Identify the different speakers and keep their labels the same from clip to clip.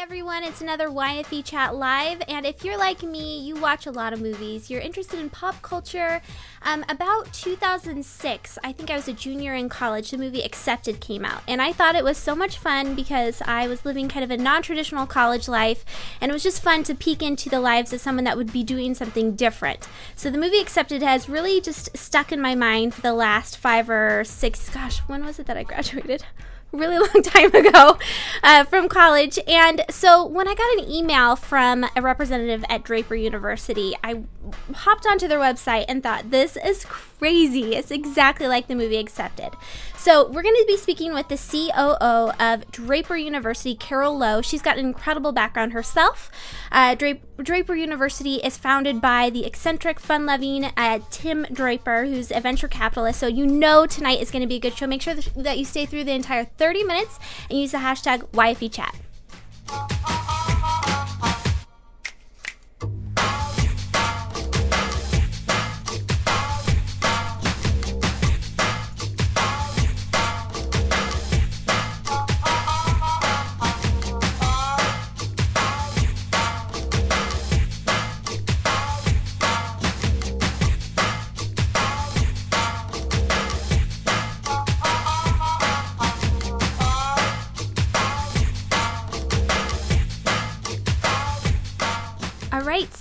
Speaker 1: everyone. It's another YFE Chat Live. And if you're like me, you watch a lot of movies, you're interested in pop culture. Um, about 2006, I think I was a junior in college, the movie Accepted came out. And I thought it was so much fun because I was living kind of a non traditional college life. And it was just fun to peek into the lives of someone that would be doing something different. So the movie Accepted has really just stuck in my mind for the last five or six, gosh, when was it that I graduated? Really long time ago uh, from college. And so when I got an email from a representative at Draper University, I hopped onto their website and thought, this is crazy. It's exactly like the movie Accepted. So we're going to be speaking with the COO of Draper University, Carol Lo. She's got an incredible background herself. Uh, Draper, Draper University is founded by the eccentric, fun-loving uh, Tim Draper, who's a venture capitalist. So you know tonight is going to be a good show. Make sure that you stay through the entire 30 minutes and use the hashtag YFEChat.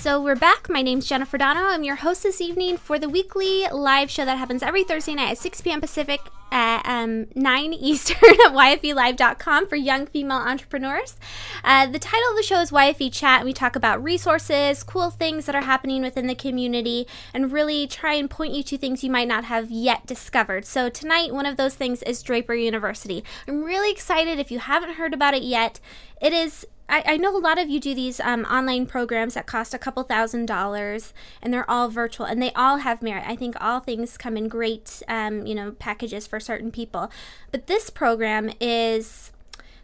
Speaker 1: So we're back. My name's Jennifer Dono. I'm your host this evening for the weekly live show that happens every Thursday night at 6 p.m. Pacific at um, 9 Eastern at YFELive.com for young female entrepreneurs. Uh, the title of the show is YFE Chat, and we talk about resources, cool things that are happening within the community, and really try and point you to things you might not have yet discovered. So, tonight, one of those things is Draper University. I'm really excited if you haven't heard about it yet. It is I, I know a lot of you do these um, online programs that cost a couple thousand dollars, and they're all virtual, and they all have merit. I think all things come in great, um, you know, packages for certain people. But this program is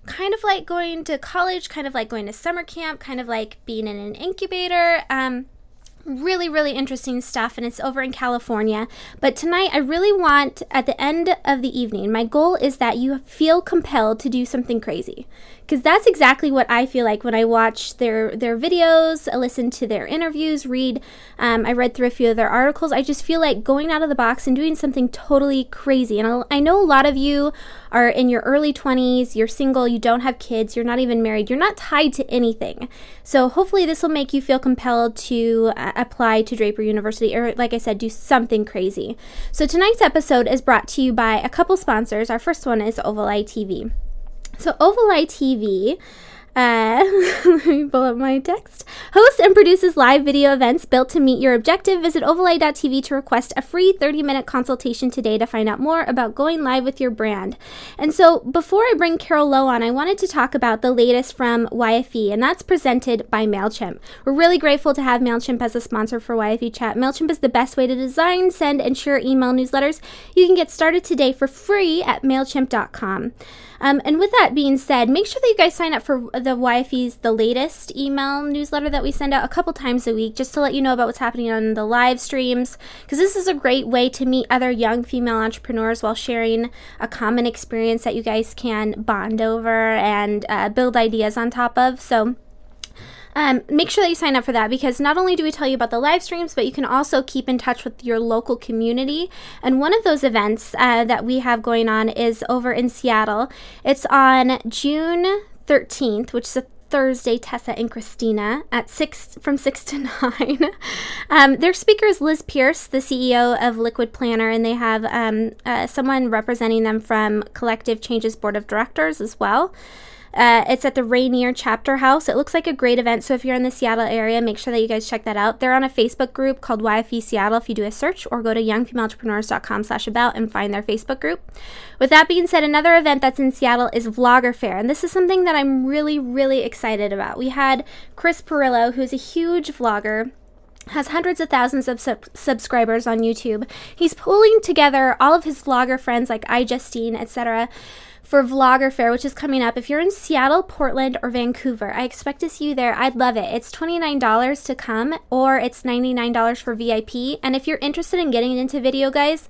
Speaker 1: kind of like going to college, kind of like going to summer camp, kind of like being in an incubator. Um, really, really interesting stuff, and it's over in California. But tonight, I really want, at the end of the evening, my goal is that you feel compelled to do something crazy. Because that's exactly what I feel like when I watch their, their videos, I listen to their interviews, read, um, I read through a few of their articles. I just feel like going out of the box and doing something totally crazy. And I know a lot of you are in your early 20s, you're single, you don't have kids, you're not even married, you're not tied to anything. So hopefully, this will make you feel compelled to uh, apply to Draper University, or like I said, do something crazy. So tonight's episode is brought to you by a couple sponsors. Our first one is Oval Eye TV. So Oval Eye TV uh, let me pull up my text. Hosts and produces live video events built to meet your objective. Visit ovaleye.tv to request a free 30 minute consultation today to find out more about going live with your brand. And so, before I bring Carol Lo on, I wanted to talk about the latest from YFE, and that's presented by MailChimp. We're really grateful to have MailChimp as a sponsor for YFE Chat. MailChimp is the best way to design, send, and share email newsletters. You can get started today for free at MailChimp.com. Um, and with that being said, make sure that you guys sign up for the YFE's The Latest email newsletter that we send out a couple times a week just to let you know about what's happening on the live streams. Because this is a great way to meet other young female entrepreneurs while sharing a common experience that you guys can bond over and uh, build ideas on top of. So, um, make sure that you sign up for that because not only do we tell you about the live streams, but you can also keep in touch with your local community. And one of those events uh, that we have going on is over in Seattle. It's on June 13th, which is a Thursday, Tessa and Christina at six from six to nine. um, their speaker is Liz Pierce, the CEO of Liquid Planner, and they have um, uh, someone representing them from Collective Changes Board of Directors as well. Uh, it's at the Rainier Chapter House. It looks like a great event. So if you're in the Seattle area, make sure that you guys check that out. They're on a Facebook group called YFE Seattle. If you do a search, or go to youngfemaleentrepreneurs.com/about and find their Facebook group. With that being said, another event that's in Seattle is Vlogger Fair, and this is something that I'm really, really excited about. We had Chris Pirillo, who's a huge vlogger has hundreds of thousands of sub- subscribers on YouTube. He's pulling together all of his vlogger friends like iJustine, etc for Vlogger Fair, which is coming up. If you're in Seattle, Portland, or Vancouver, I expect to see you there. I'd love it. It's $29 to come, or it's $99 for VIP. And if you're interested in getting into video, guys,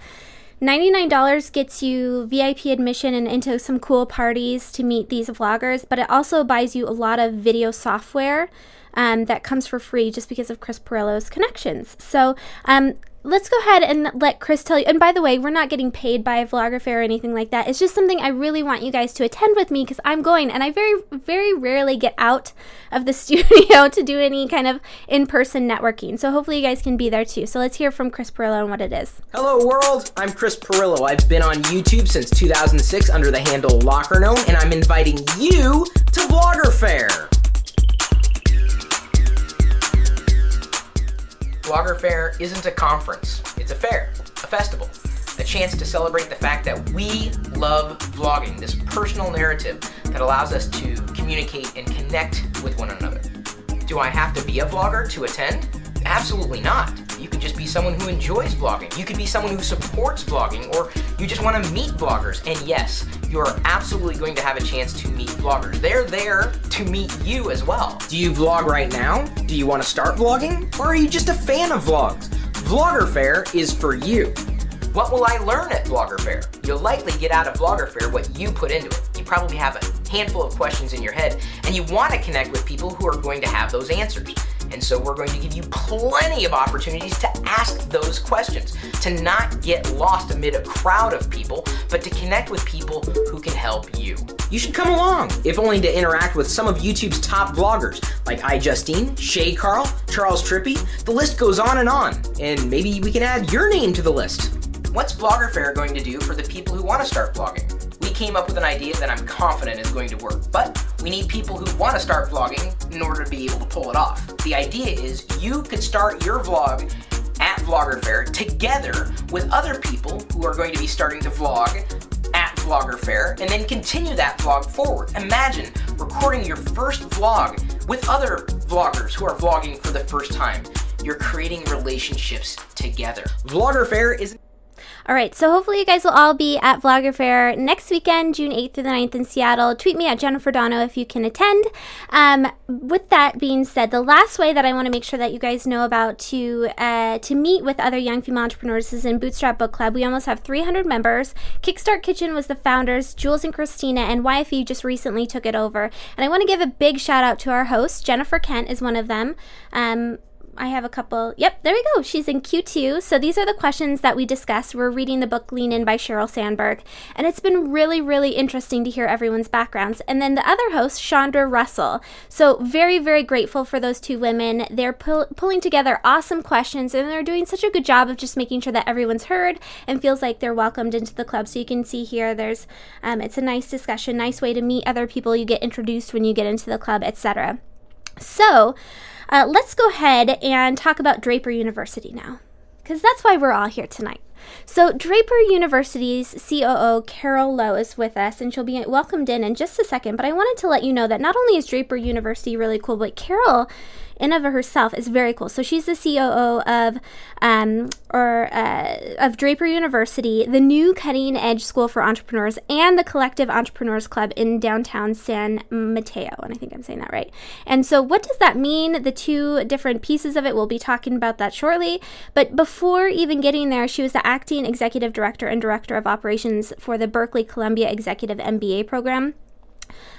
Speaker 1: $99 gets you VIP admission and into some cool parties to meet these vloggers, but it also buys you a lot of video software um, that comes for free just because of Chris Pirillo's connections. So, um, let's go ahead and let Chris tell you. And by the way, we're not getting paid by Vlogger fair or anything like that. It's just something I really want you guys to attend with me because I'm going, and I very, very rarely get out of the studio to do any kind of in-person networking. So hopefully you guys can be there too. So let's hear from Chris Pirillo and what it is.
Speaker 2: Hello world, I'm Chris Pirillo. I've been on YouTube since 2006 under the handle Lockergnome, and I'm inviting you to Vlogger Fair. Vlogger Fair isn't a conference, it's a fair, a festival, a chance to celebrate the fact that we love vlogging, this personal narrative that allows us to communicate and connect with one another. Do I have to be a vlogger to attend? Absolutely not. You could just be someone who enjoys blogging. You could be someone who supports blogging, or you just want to meet bloggers. And yes, you are absolutely going to have a chance to meet bloggers. They're there to meet you as well. Do you vlog right now? Do you want to start vlogging? Or are you just a fan of vlogs? Vlogger Fair is for you. What will I learn at Vlogger Fair? You'll likely get out of Vlogger Fair what you put into it. You probably have a handful of questions in your head, and you want to connect with people who are going to have those answers. And so we're going to give you plenty of opportunities to ask those questions, to not get lost amid a crowd of people, but to connect with people who can help you. You should come along, if only to interact with some of YouTube's top vloggers, like iJustine, Shay Carl, Charles Trippy. The list goes on and on, and maybe we can add your name to the list. What's Vlogger Fair going to do for the people who want to start vlogging? Came up with an idea that I'm confident is going to work, but we need people who want to start vlogging in order to be able to pull it off. The idea is you could start your vlog at Vlogger Fair together with other people who are going to be starting to vlog at Vlogger Fair and then continue that vlog forward. Imagine recording your first vlog with other vloggers who are vlogging for the first time. You're creating relationships together. Vlogger Fair is
Speaker 1: all right, so hopefully you guys will all be at Vlogger Fair next weekend, June 8th through the 9th in Seattle. Tweet me at Jennifer Dono if you can attend. Um, with that being said, the last way that I want to make sure that you guys know about to uh, to meet with other young female entrepreneurs is in Bootstrap Book Club. We almost have 300 members. Kickstart Kitchen was the founders, Jules and Christina, and YFE just recently took it over. And I want to give a big shout out to our host. Jennifer Kent is one of them. Um, I have a couple. Yep, there we go. She's in Q2. So these are the questions that we discussed. We're reading the book Lean In by Sheryl Sandberg. And it's been really, really interesting to hear everyone's backgrounds. And then the other host, Chandra Russell. So very, very grateful for those two women. They're pull- pulling together awesome questions and they're doing such a good job of just making sure that everyone's heard and feels like they're welcomed into the club. So you can see here, there's, um, it's a nice discussion, nice way to meet other people. You get introduced when you get into the club, etc. So, uh, let's go ahead and talk about Draper University now, because that's why we're all here tonight. So, Draper University's COO, Carol Lo, is with us, and she'll be welcomed in in just a second. But I wanted to let you know that not only is Draper University really cool, but Carol in of herself is very cool. So she's the COO of um, or uh, of Draper University, the new cutting edge school for entrepreneurs, and the Collective Entrepreneurs Club in downtown San Mateo. And I think I'm saying that right. And so, what does that mean? The two different pieces of it. We'll be talking about that shortly. But before even getting there, she was the acting executive director and director of operations for the Berkeley Columbia Executive MBA program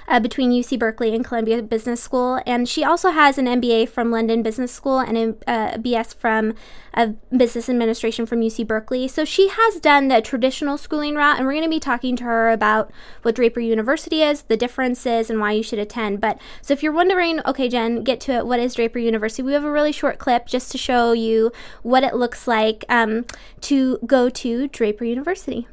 Speaker 1: uh, between UC Berkeley and Columbia Business School. And she also has an MBA from London Business School and a, a BS from uh, Business Administration from UC Berkeley. So she has done the traditional schooling route, and we're going to be talking to her about what Draper University is, the differences, and why you should attend. But so if you're wondering, okay, Jen, get to it. What is Draper University? We have a really short clip just to show you what it looks like um, to go to Draper University.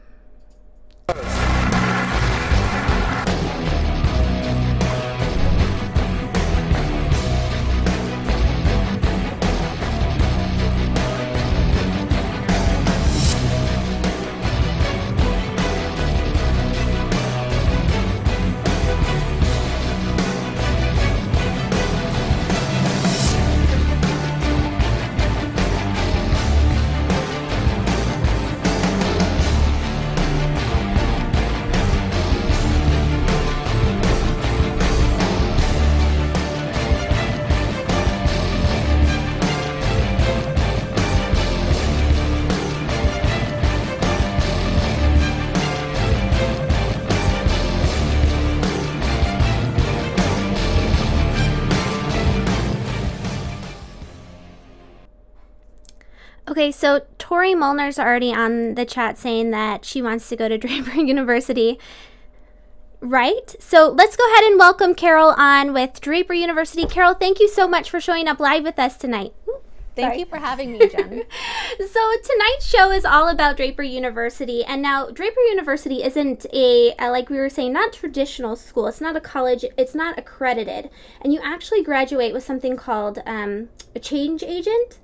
Speaker 1: Okay, so Tori Molnar's already on the chat saying that she wants to go to Draper University. Right? So let's go ahead and welcome Carol on with Draper University. Carol, thank you so much for showing up live with us tonight.
Speaker 3: Thank Sorry. you for having me, Jen.
Speaker 1: so tonight's show is all about Draper University, and now Draper University isn't a, a, like we were saying, not traditional school. It's not a college. It's not accredited, and you actually graduate with something called um, a change agent.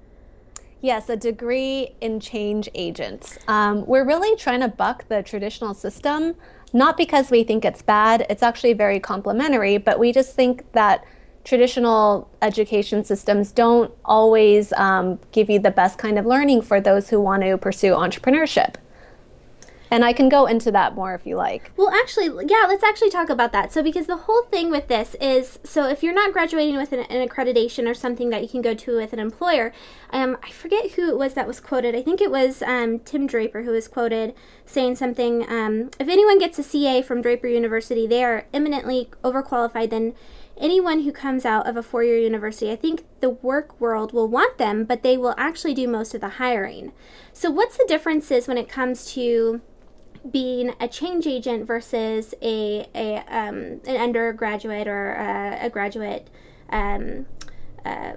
Speaker 3: Yes, a degree in change agents. Um, we're really trying to buck the traditional system, not because we think it's bad. It's actually very complementary, but we just think that traditional education systems don't always um, give you the best kind of learning for those who want to pursue entrepreneurship. And I can go into that more if you like.
Speaker 1: Well, actually, yeah, let's actually talk about that. So, because the whole thing with this is so if you're not graduating with an, an accreditation or something that you can go to with an employer, um, I forget who it was that was quoted. I think it was um, Tim Draper who was quoted saying something um, if anyone gets a CA from Draper University, they are eminently overqualified than anyone who comes out of a four year university, I think the work world will want them, but they will actually do most of the hiring. So, what's the differences when it comes to being a change agent versus a, a um, an undergraduate or a, a graduate um, uh,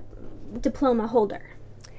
Speaker 1: diploma holder?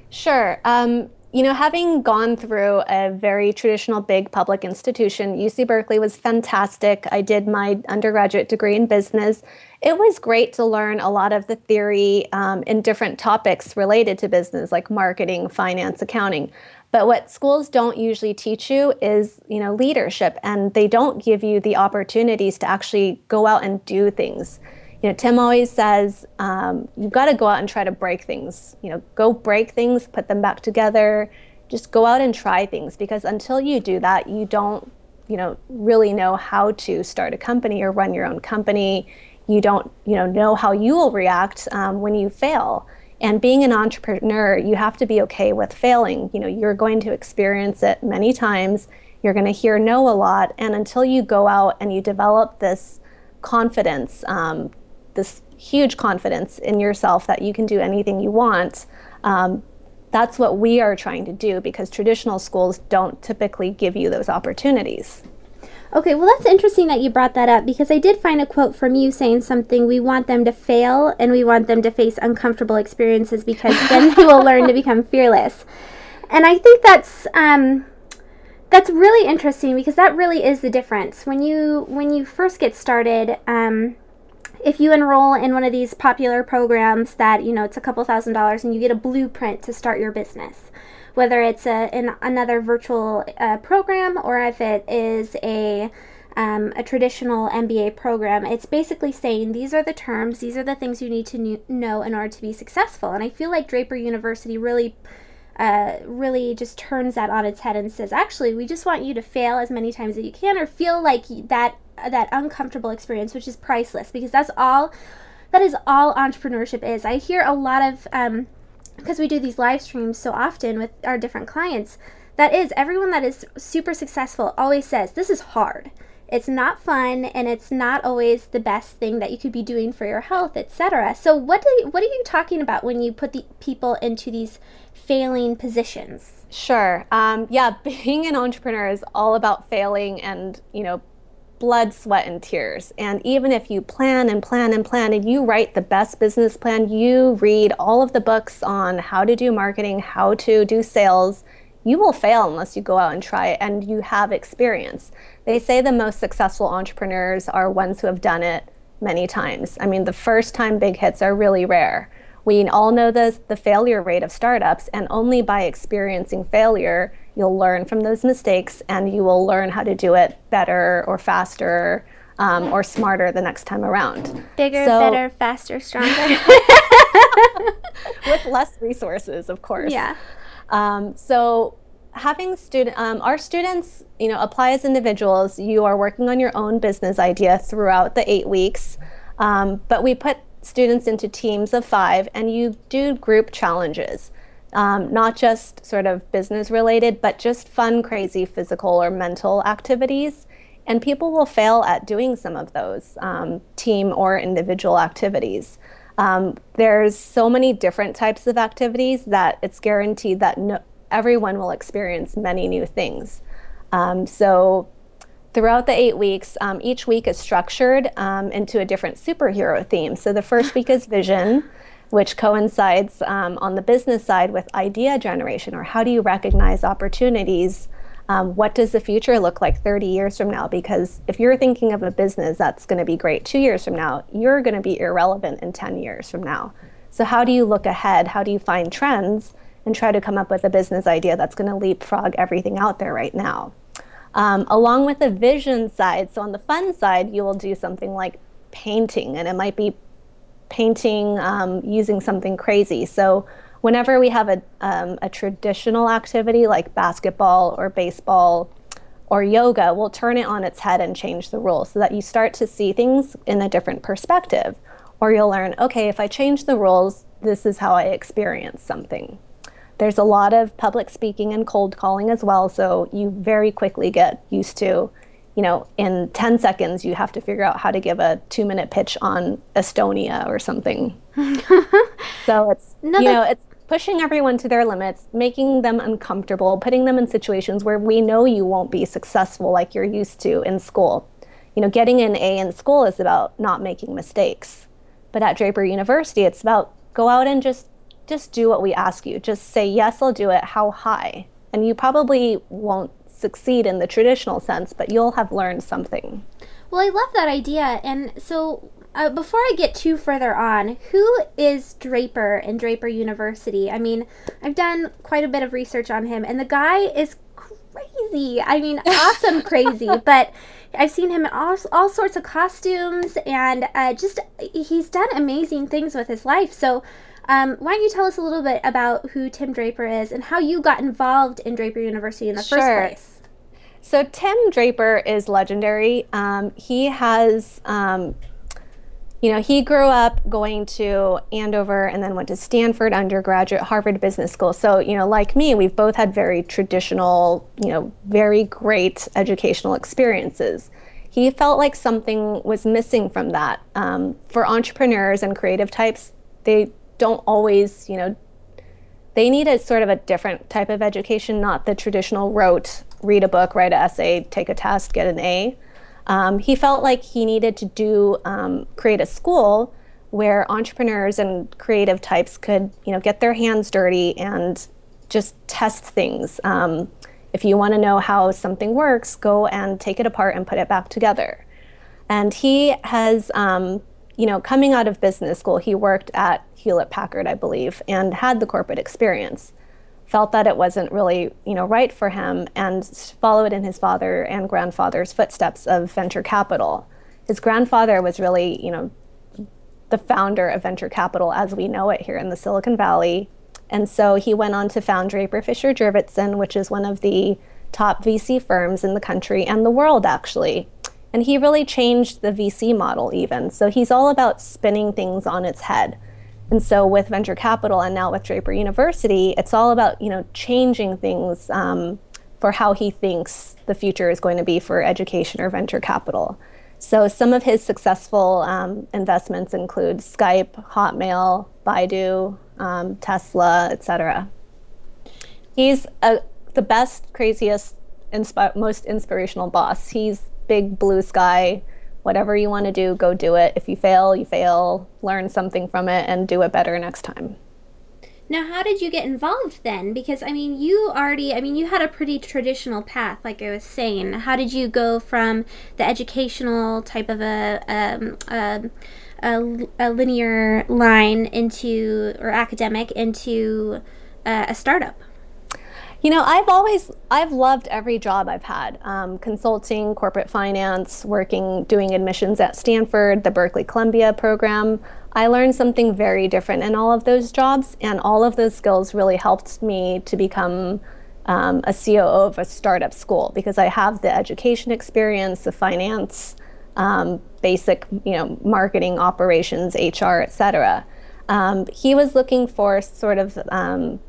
Speaker 3: Sure. Um, you know, having gone through a very traditional big public institution, UC Berkeley was fantastic. I did my undergraduate degree in business. It was great to learn a lot of the theory um, in different topics related to business, like marketing, finance, accounting. But what schools don't usually teach you is, you know, leadership, and they don't give you the opportunities to actually go out and do things you know, Tim always says um, you've got to go out and try to break things. You know, go break things, put them back together. Just go out and try things because until you do that, you don't, you know, really know how to start a company or run your own company. You don't, you know, know how you will react um, when you fail. And being an entrepreneur, you have to be okay with failing. You know, you're going to experience it many times. You're going to hear no a lot, and until you go out and you develop this confidence um, this huge confidence in yourself that you can do anything you want. Um, that's what we are trying to do because traditional schools don't typically give you those opportunities.
Speaker 1: Okay, well, that's interesting that you brought that up because I did find a quote from you saying something we want them to fail and we want them to face uncomfortable experiences because then they will learn to become fearless. And I think that's. Um, that's really interesting because that really is the difference when you when you first get started um, if you enroll in one of these popular programs that you know it's a couple thousand dollars and you get a blueprint to start your business whether it's a, in another virtual uh, program or if it is a um, a traditional MBA program, it's basically saying these are the terms, these are the things you need to know in order to be successful. And I feel like Draper University really uh, really just turns that on its head and says, actually, we just want you to fail as many times as you can or feel like that that uncomfortable experience, which is priceless because that's all that is all entrepreneurship is. I hear a lot of um, because we do these live streams so often with our different clients. That is everyone that is super successful always says this is hard. It's not fun and it's not always the best thing that you could be doing for your health, etc. So what do you, what are you talking about when you put the people into these failing positions?
Speaker 3: Sure. Um, yeah, being an entrepreneur is all about failing and you know blood, sweat, and tears. And even if you plan and plan and plan and you write the best business plan, you read all of the books on how to do marketing, how to do sales, you will fail unless you go out and try it and you have experience. They say the most successful entrepreneurs are ones who have done it many times. I mean, the first time big hits are really rare. We all know the, the failure rate of startups, and only by experiencing failure You'll learn from those mistakes and you will learn how to do it better or faster um, or smarter the next time around.
Speaker 1: Bigger, so, better, faster, stronger.
Speaker 3: with less resources, of course.
Speaker 1: Yeah.
Speaker 3: Um, so having student um, our students you know apply as individuals you are working on your own business idea throughout the eight weeks um, but we put students into teams of five and you do group challenges um, not just sort of business related, but just fun, crazy physical or mental activities. And people will fail at doing some of those um, team or individual activities. Um, there's so many different types of activities that it's guaranteed that no, everyone will experience many new things. Um, so throughout the eight weeks, um, each week is structured um, into a different superhero theme. So the first week is vision, which coincides um, on the business side with idea generation, or how do you recognize opportunities? Um, what does the future look like 30 years from now? Because if you're thinking of a business that's going to be great two years from now, you're going to be irrelevant in 10 years from now. So, how do you look ahead? How do you find trends and try to come up with a business idea that's going to leapfrog everything out there right now? Um, along with the vision side, so on the fun side, you will do something like painting, and it might be painting um, using something crazy. So, whenever we have a, um, a traditional activity like basketball or baseball or yoga, we'll turn it on its head and change the rules so that you start to see things in a different perspective. Or you'll learn, okay, if I change the rules, this is how I experience something. There's a lot of public speaking and cold calling as well, so you very quickly get used to, you know, in 10 seconds, you have to figure out how to give a two minute pitch on Estonia or something. so it's, no, you know, it's pushing everyone to their limits, making them uncomfortable, putting them in situations where we know you won't be successful like you're used to in school. You know, getting an A in school is about not making mistakes. But at Draper University, it's about go out and just just do what we ask you. Just say, yes, I'll do it. How high? And you probably won't succeed in the traditional sense, but you'll have learned something.
Speaker 1: Well, I love that idea. And so, uh, before I get too further on, who is Draper and Draper University? I mean, I've done quite a bit of research on him, and the guy is crazy. I mean, awesome crazy. But I've seen him in all, all sorts of costumes, and uh, just he's done amazing things with his life. So, um, why don't you tell us a little bit about who Tim Draper is and how you got involved in Draper University in the sure. first place?
Speaker 3: So, Tim Draper is legendary. Um, he has, um, you know, he grew up going to Andover and then went to Stanford undergraduate, Harvard Business School. So, you know, like me, we've both had very traditional, you know, very great educational experiences he felt like something was missing from that. Um, for entrepreneurs and creative types, they don't always, you know, they need a sort of a different type of education, not the traditional rote, read a book, write an essay, take a test, get an A. Um, he felt like he needed to do um, create a school where entrepreneurs and creative types could, you know, get their hands dirty and just test things. Um, if you want to know how something works, go and take it apart and put it back together. And he has, um, you know, coming out of business school, he worked at Hewlett Packard, I believe, and had the corporate experience. Felt that it wasn't really, you know, right for him, and followed in his father and grandfather's footsteps of venture capital. His grandfather was really, you know, the founder of venture capital as we know it here in the Silicon Valley. And so he went on to found Draper Fisher Jurvetson, which is one of the top VC firms in the country and the world, actually. And he really changed the VC model, even. So he's all about spinning things on its head. And so with venture capital and now with Draper University, it's all about you know changing things um, for how he thinks the future is going to be for education or venture capital. So some of his successful um, investments include Skype, Hotmail, Baidu, um, Tesla, etc. He's a, the best, craziest, most inspirational boss. He's big blue sky whatever you want to do, go do it. If you fail, you fail, learn something from it, and do it better next time.
Speaker 1: Now, how did you get involved then? Because, I mean, you already, I mean, you had a pretty traditional path, like I was saying. How did you go from the educational type of a, um, a, a, a linear line into, or academic, into uh, a startup?
Speaker 3: You know, I've always I've loved every job I've had. Um, consulting, corporate finance, working, doing admissions at Stanford, the Berkeley Columbia program. I learned something very different in all of those jobs, and all of those skills really helped me to become um, a COO of a startup school because I have the education experience, the finance, um, basic, you know, marketing, operations, HR, etc. Um, he was looking for sort of um,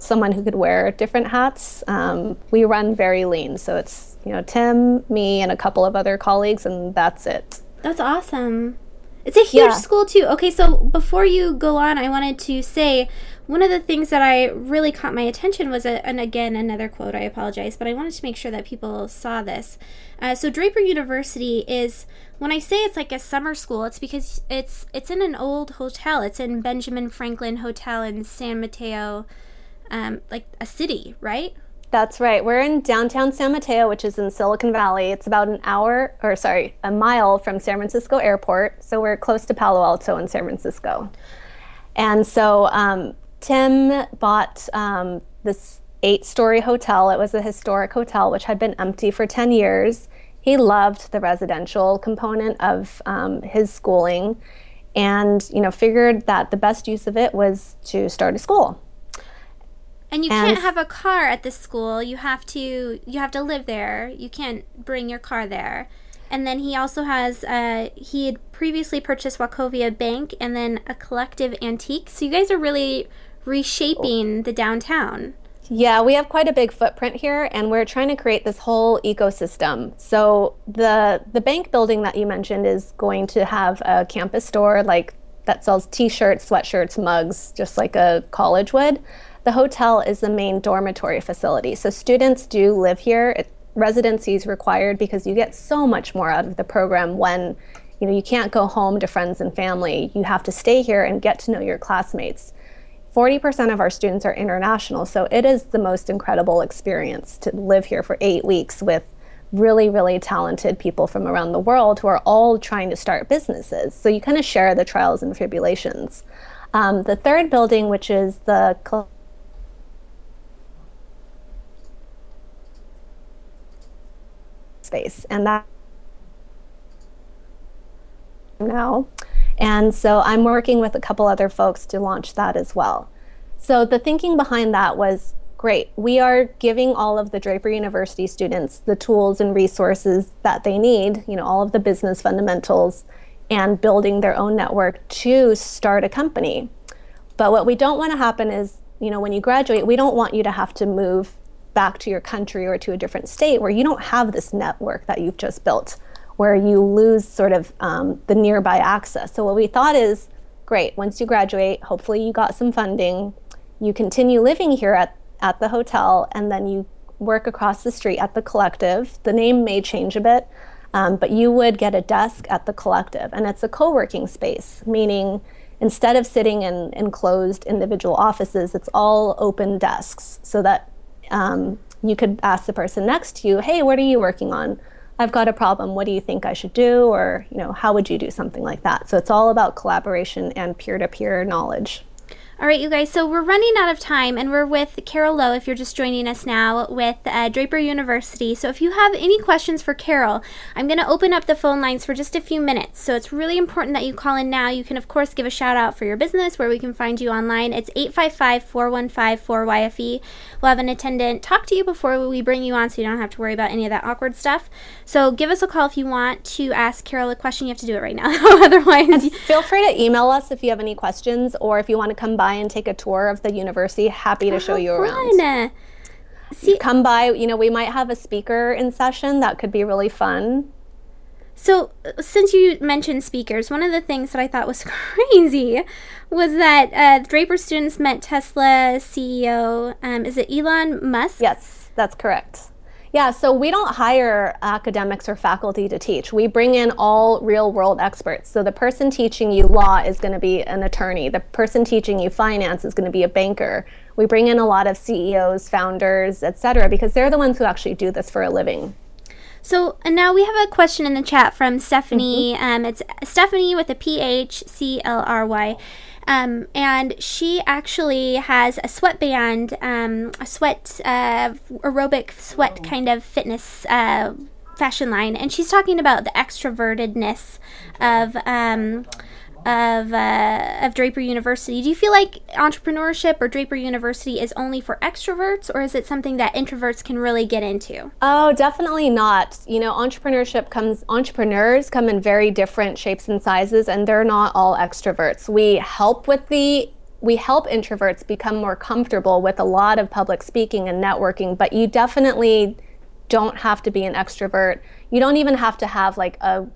Speaker 3: someone who could wear different hats. Um, we run very lean, so it's you know Tim, me, and a couple of other colleagues, and that's it.
Speaker 1: That's awesome. It's a huge yeah. school too. Okay, so before you go on, I wanted to say one of the things that I really caught my attention was, a, and again, another quote, I apologize, but I wanted to make sure that people saw this. Uh, so Draper University is, when I say it's like a summer school, it's because it's it's in an old hotel. It's in Benjamin Franklin Hotel in San Mateo, um, like a city, right?
Speaker 3: That's right. We're in downtown San Mateo, which is in Silicon Valley. It's about an hour, or sorry, a mile from San Francisco Airport. So we're close to Palo Alto in San Francisco. And so um, Tim bought um, this eight story hotel. It was a historic hotel which had been empty for 10 years. He loved the residential component of um, his schooling and you know figured that the best use of it was to start a school
Speaker 1: and you and can't have a car at the school you have to you have to live there you can't bring your car there and then he also has uh, he had previously purchased wachovia bank and then a collective antique so you guys are really reshaping the downtown.
Speaker 3: Yeah, we have quite a big footprint here and we're trying to create this whole ecosystem. So the the bank building that you mentioned is going to have a campus store like that sells t-shirts, sweatshirts, mugs, just like a college would. The hotel is the main dormitory facility. So students do live here. It, residency is required because you get so much more out of the program when you know you can't go home to friends and family. You have to stay here and get to know your classmates. 40% of our students are international, so it is the most incredible experience to live here for eight weeks with really, really talented people from around the world who are all trying to start businesses. So you kind of share the trials and tribulations. Um, the third building, which is the space, and that now and so I'm working with a couple other folks to launch that as well. So the thinking behind that was great. We are giving all of the Draper University students the tools and resources that they need, you know, all of the business fundamentals and building their own network to start a company. But what we don't want to happen is, you know, when you graduate, we don't want you to have to move back to your country or to a different state where you don't have this network that you've just built where you lose sort of um, the nearby access. So what we thought is, great, once you graduate, hopefully you got some funding, you continue living here at, at the hotel, and then you work across the street at the collective. The name may change a bit, um, but you would get a desk at the collective, and it's a co-working space, meaning instead of sitting in enclosed individual offices, it's all open desks so that um, you could ask the person next to you, hey, what are you working on? I've got a problem. What do you think I should do? Or, you know, how would you do something like that? So it's all about collaboration and peer to peer knowledge.
Speaker 1: All right, you guys, so we're running out of time, and we're with Carol Lo, if you're just joining us now, with uh, Draper University. So if you have any questions for Carol, I'm going to open up the phone lines for just a few minutes. So it's really important that you call in now. You can, of course, give a shout out for your business where we can find you online. It's 855 415 4YFE. We'll have an attendant talk to you before we bring you on so you don't have to worry about any of that awkward stuff. So give us a call if you want to ask Carol a question. You have to do it right now. Otherwise,
Speaker 3: feel free to email us if you have any questions or if you want to come by by and take a tour of the university, happy to show you around. See, come by. You know, we might have a speaker in session that could be really fun.
Speaker 1: So, since you mentioned speakers, one of the things that I thought was crazy was that uh, Draper students met Tesla CEO. Um, is it Elon Musk?
Speaker 3: Yes, that's correct. Yeah, so we don't hire academics or faculty to teach. We bring in all real world experts. So the person teaching you law is going to be an attorney, the person teaching you finance is going to be a banker. We bring in a lot of CEOs, founders, et cetera, because they're the ones who actually do this for a living.
Speaker 1: So and now we have a question in the chat from Stephanie. Mm-hmm. Um, it's Stephanie with a P H C L R Y. Um, and she actually has a sweatband, um, a sweat, uh, aerobic sweat kind of fitness uh, fashion line. And she's talking about the extrovertedness of. Um, of uh, of Draper University. Do you feel like entrepreneurship or Draper University is only for extroverts, or is it something that introverts can really get into?
Speaker 3: Oh, definitely not. You know, entrepreneurship comes entrepreneurs come in very different shapes and sizes, and they're not all extroverts. We help with the we help introverts become more comfortable with a lot of public speaking and networking, but you definitely don't have to be an extrovert. You don't even have to have like a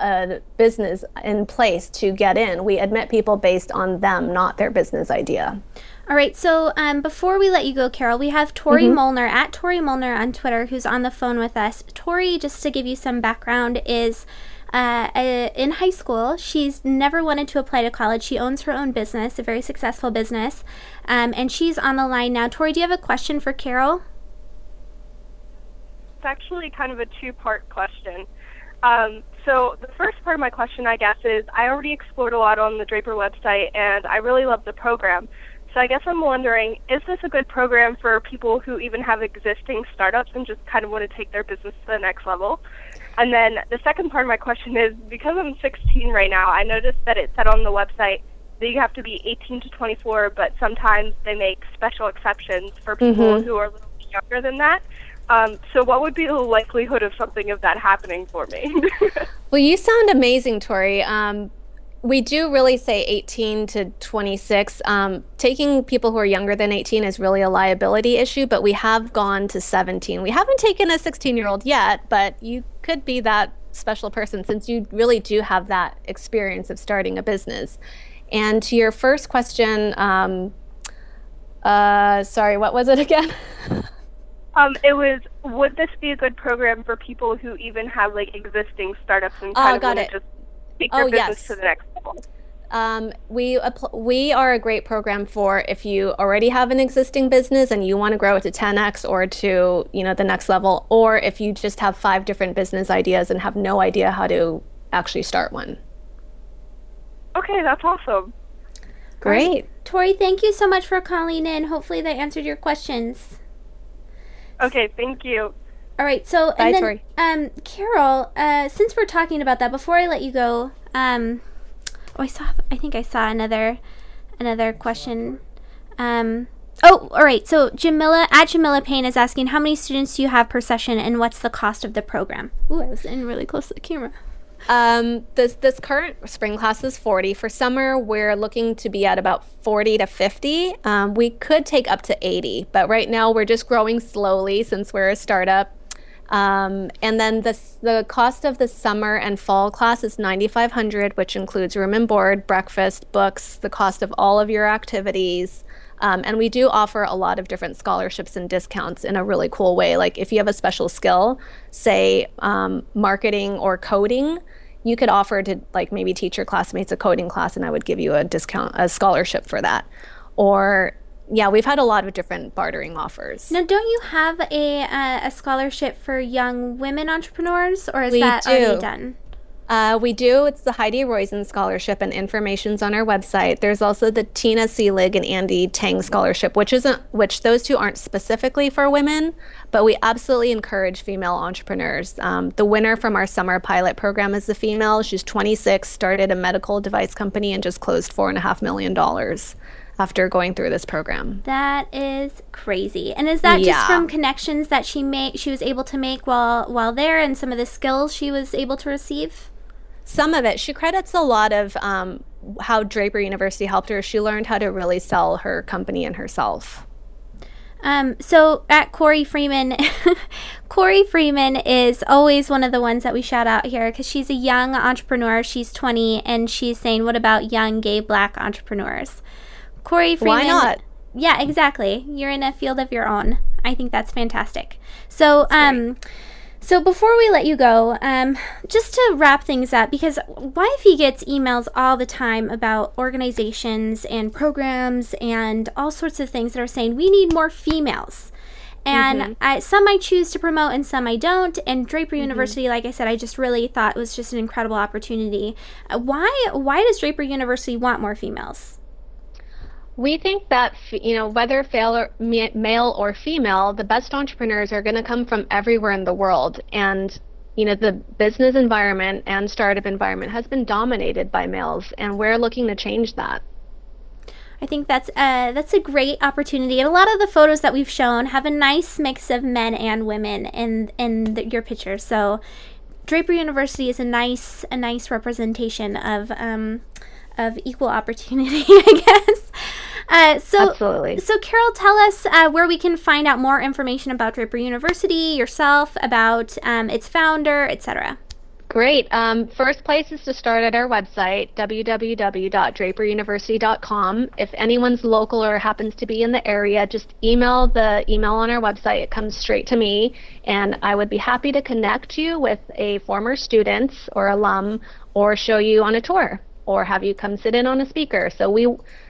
Speaker 3: a business in place to get in. We admit people based on them, not their business idea.
Speaker 1: All right, so um, before we let you go, Carol, we have Tori mm-hmm. Molnar at Tori Molnar on Twitter who's on the phone with us. Tori, just to give you some background, is uh, in high school. She's never wanted to apply to college. She owns her own business, a very successful business, um, and she's on the line now. Tori, do you have a question for Carol?
Speaker 4: It's actually kind of a two part question. Um, so the first part of my question, I guess, is I already explored a lot on the Draper website, and I really love the program. So I guess I'm wondering, is this a good program for people who even have existing startups and just kind of want to take their business to the next level? And then the second part of my question is, because I'm 16 right now, I noticed that it said on the website that you have to be 18 to 24, but sometimes they make special exceptions for people mm-hmm. who are a little younger than that. Um, so, what would be the likelihood of something of that happening for me?
Speaker 3: well, you sound amazing, Tori. Um, we do really say 18 to 26. Um, taking people who are younger than 18 is really a liability issue, but we have gone to 17. We haven't taken a 16 year old yet, but you could be that special person since you really do have that experience of starting a business. And to your first question, um, uh, sorry, what was it again?
Speaker 4: Um, it was. Would this be a good program for people who even have like existing startups and kind oh, of want to just take their oh, business yes. to the next level?
Speaker 3: Um, we we are a great program for if you already have an existing business and you want to grow it to 10x or to you know the next level, or if you just have five different business ideas and have no idea how to actually start one.
Speaker 4: Okay, that's awesome.
Speaker 3: Great.
Speaker 1: Tori, thank you so much for calling in. Hopefully, that answered your questions.
Speaker 4: Okay, thank you.
Speaker 1: All right, so Bye, and then, Tori. um, Carol, uh, since we're talking about that, before I let you go, um, oh, I saw, I think I saw another, another question. Um, oh, all right. So Jamila at Jamila Payne is asking, how many students do you have per session, and what's the cost of the program? Ooh, I was in really close to the camera.
Speaker 3: Um, this this current spring class is 40. For summer, we're looking to be at about 40 to 50. Um, we could take up to 80, but right now we're just growing slowly since we're a startup. Um, and then the the cost of the summer and fall class is 9,500, which includes room and board, breakfast, books, the cost of all of your activities. Um, and we do offer a lot of different scholarships and discounts in a really cool way. Like if you have a special skill, say um, marketing or coding, you could offer to like maybe teach your classmates a coding class, and I would give you a discount, a scholarship for that. Or yeah, we've had a lot of different bartering offers.
Speaker 1: Now, don't you have a uh, a scholarship for young women entrepreneurs, or is we that do. already done?
Speaker 3: Uh, we do. It's the Heidi Roizen Scholarship, and information's on our website. There's also the Tina Seelig and Andy Tang Scholarship, which isn't, which those two aren't specifically for women, but we absolutely encourage female entrepreneurs. Um, the winner from our summer pilot program is a female. She's 26, started a medical device company, and just closed four and a half million dollars after going through this program.
Speaker 1: That is crazy. And is that yeah. just from connections that she made she was able to make while while there and some of the skills she was able to receive?
Speaker 3: some of it, she credits a lot of um, how Draper University helped her. She learned how to really sell her company and herself.
Speaker 1: Um, so at Corey Freeman, Corey Freeman is always one of the ones that we shout out here because she's a young entrepreneur. She's 20 and she's saying, What about young gay black entrepreneurs? Corey Freeman.
Speaker 3: Why not?
Speaker 1: Yeah, exactly. You're in a field of your own. I think that's fantastic. So, um, so before we let you go, um, just to wrap things up, because YFE gets emails all the time about organizations and programs and all sorts of things that are saying we need more females. And mm-hmm. I, some I choose to promote and some I don't. And Draper mm-hmm. University, like I said, I just really thought was just an incredible opportunity. Uh, why why does Draper University want more females?
Speaker 3: We think that you know whether male or female, the best entrepreneurs are going to come from everywhere in the world, and you know the business environment and startup environment has been dominated by males, and we're looking to change that.
Speaker 1: I think that's uh, that's a great opportunity, and a lot of the photos that we've shown have a nice mix of men and women in in the, your picture. So, Draper University is a nice a nice representation of um, of equal opportunity, I guess. Uh, so,
Speaker 3: Absolutely.
Speaker 1: So, Carol, tell us uh, where we can find out more information about Draper University, yourself, about um, its founder, etc.
Speaker 3: Great. Um, first place is to start at our website, www.draperuniversity.com. If anyone's local or happens to be in the area, just email the email on our website. It comes straight to me, and I would be happy to connect you with a former student or alum or show you on a tour or have you come sit in on a speaker. So we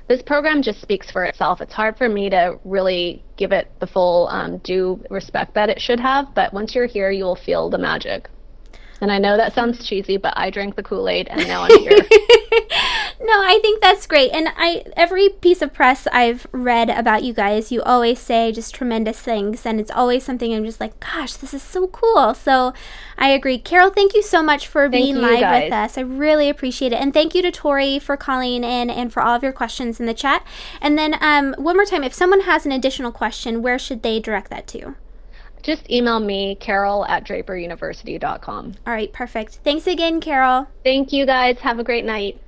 Speaker 3: this program just speaks for itself. It's hard for me to really give it the full um, due respect that it should have, but once you're here, you will feel the magic. And I know that sounds cheesy, but I drank the Kool Aid and now I'm here.
Speaker 1: no, I think that's great. And I every piece of press I've read about you guys, you always say just tremendous things, and it's always something I'm just like, gosh, this is so cool. So I agree. Carol, thank you so much for thank being live guys. with us. I really appreciate it. And thank you to Tori for calling in and for all of your questions in the chat. And then um, one more time, if someone has an additional question, where should they direct that to?
Speaker 3: just email me, carol at draperuniversity.com.
Speaker 1: All right, perfect. Thanks again, Carol.
Speaker 3: Thank you guys. Have a great night.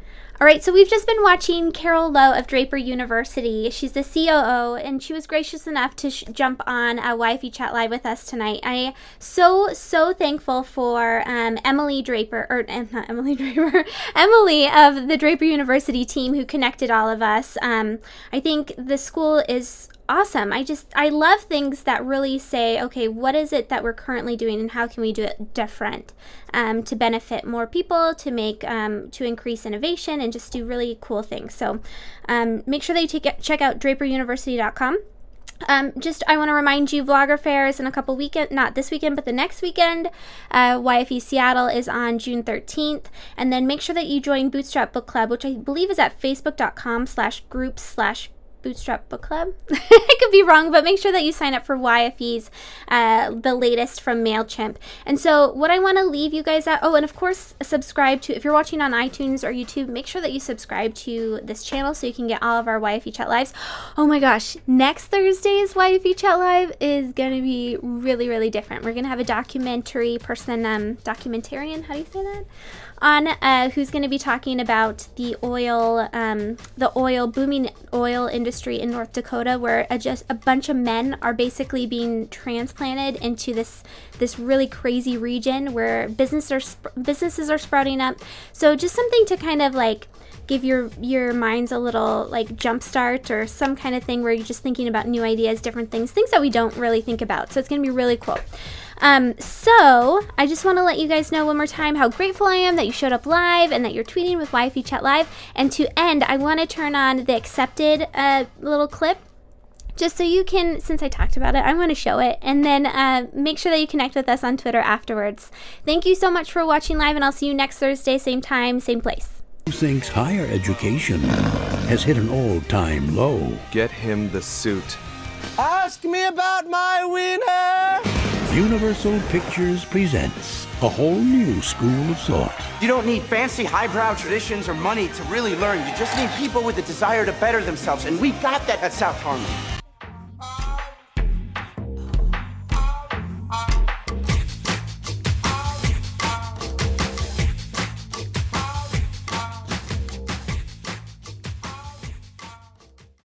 Speaker 1: All right, so we've just been watching Carol Lo of Draper University. She's the COO, and she was gracious enough to sh- jump on a YFE Chat Live with us tonight. I so so thankful for um, Emily Draper, or uh, not Emily Draper, Emily of the Draper University team who connected all of us. Um, I think the school is awesome. I just I love things that really say, okay, what is it that we're currently doing, and how can we do it different um, to benefit more people, to make um, to increase innovation, and just do really cool things. So um, make sure that you take, check out DraperUniversity.com. Um, just I want to remind you, Vlogger Fair is in a couple weekend, not this weekend, but the next weekend. Uh, YFE Seattle is on June 13th, and then make sure that you join Bootstrap Book Club, which I believe is at facebook.com/slash groups slash Bootstrap Book Club. I could be wrong, but make sure that you sign up for YFE's, uh, the latest from MailChimp. And so, what I want to leave you guys at, oh, and of course, subscribe to, if you're watching on iTunes or YouTube, make sure that you subscribe to this channel so you can get all of our YFE Chat Lives. Oh my gosh, next Thursday's YFE Chat Live is going to be really, really different. We're going to have a documentary person, um, documentarian, how do you say that? On uh, who's going to be talking about the oil, um, the oil booming oil industry in North Dakota, where a, just a bunch of men are basically being transplanted into this this really crazy region where businesses are businesses are sprouting up. So just something to kind of like give your your minds a little like jump start or some kind of thing where you're just thinking about new ideas, different things, things that we don't really think about. So it's going to be really cool. Um, so I just want to let you guys know one more time how grateful I am that you showed up live and that you're tweeting with YFE Chat Live. And to end, I want to turn on the accepted uh, little clip just so you can, since I talked about it, I want to show it. And then uh, make sure that you connect with us on Twitter afterwards. Thank you so much for watching live, and I'll see you next Thursday, same time, same place.
Speaker 5: Who thinks higher education has hit an all time low?
Speaker 6: Get him the suit.
Speaker 7: Ask me about my wiener!
Speaker 5: Universal Pictures presents a whole new school of thought.
Speaker 7: You don't need fancy highbrow traditions or money to really learn. You just need people with a desire to better themselves, and we got that at South Harmon.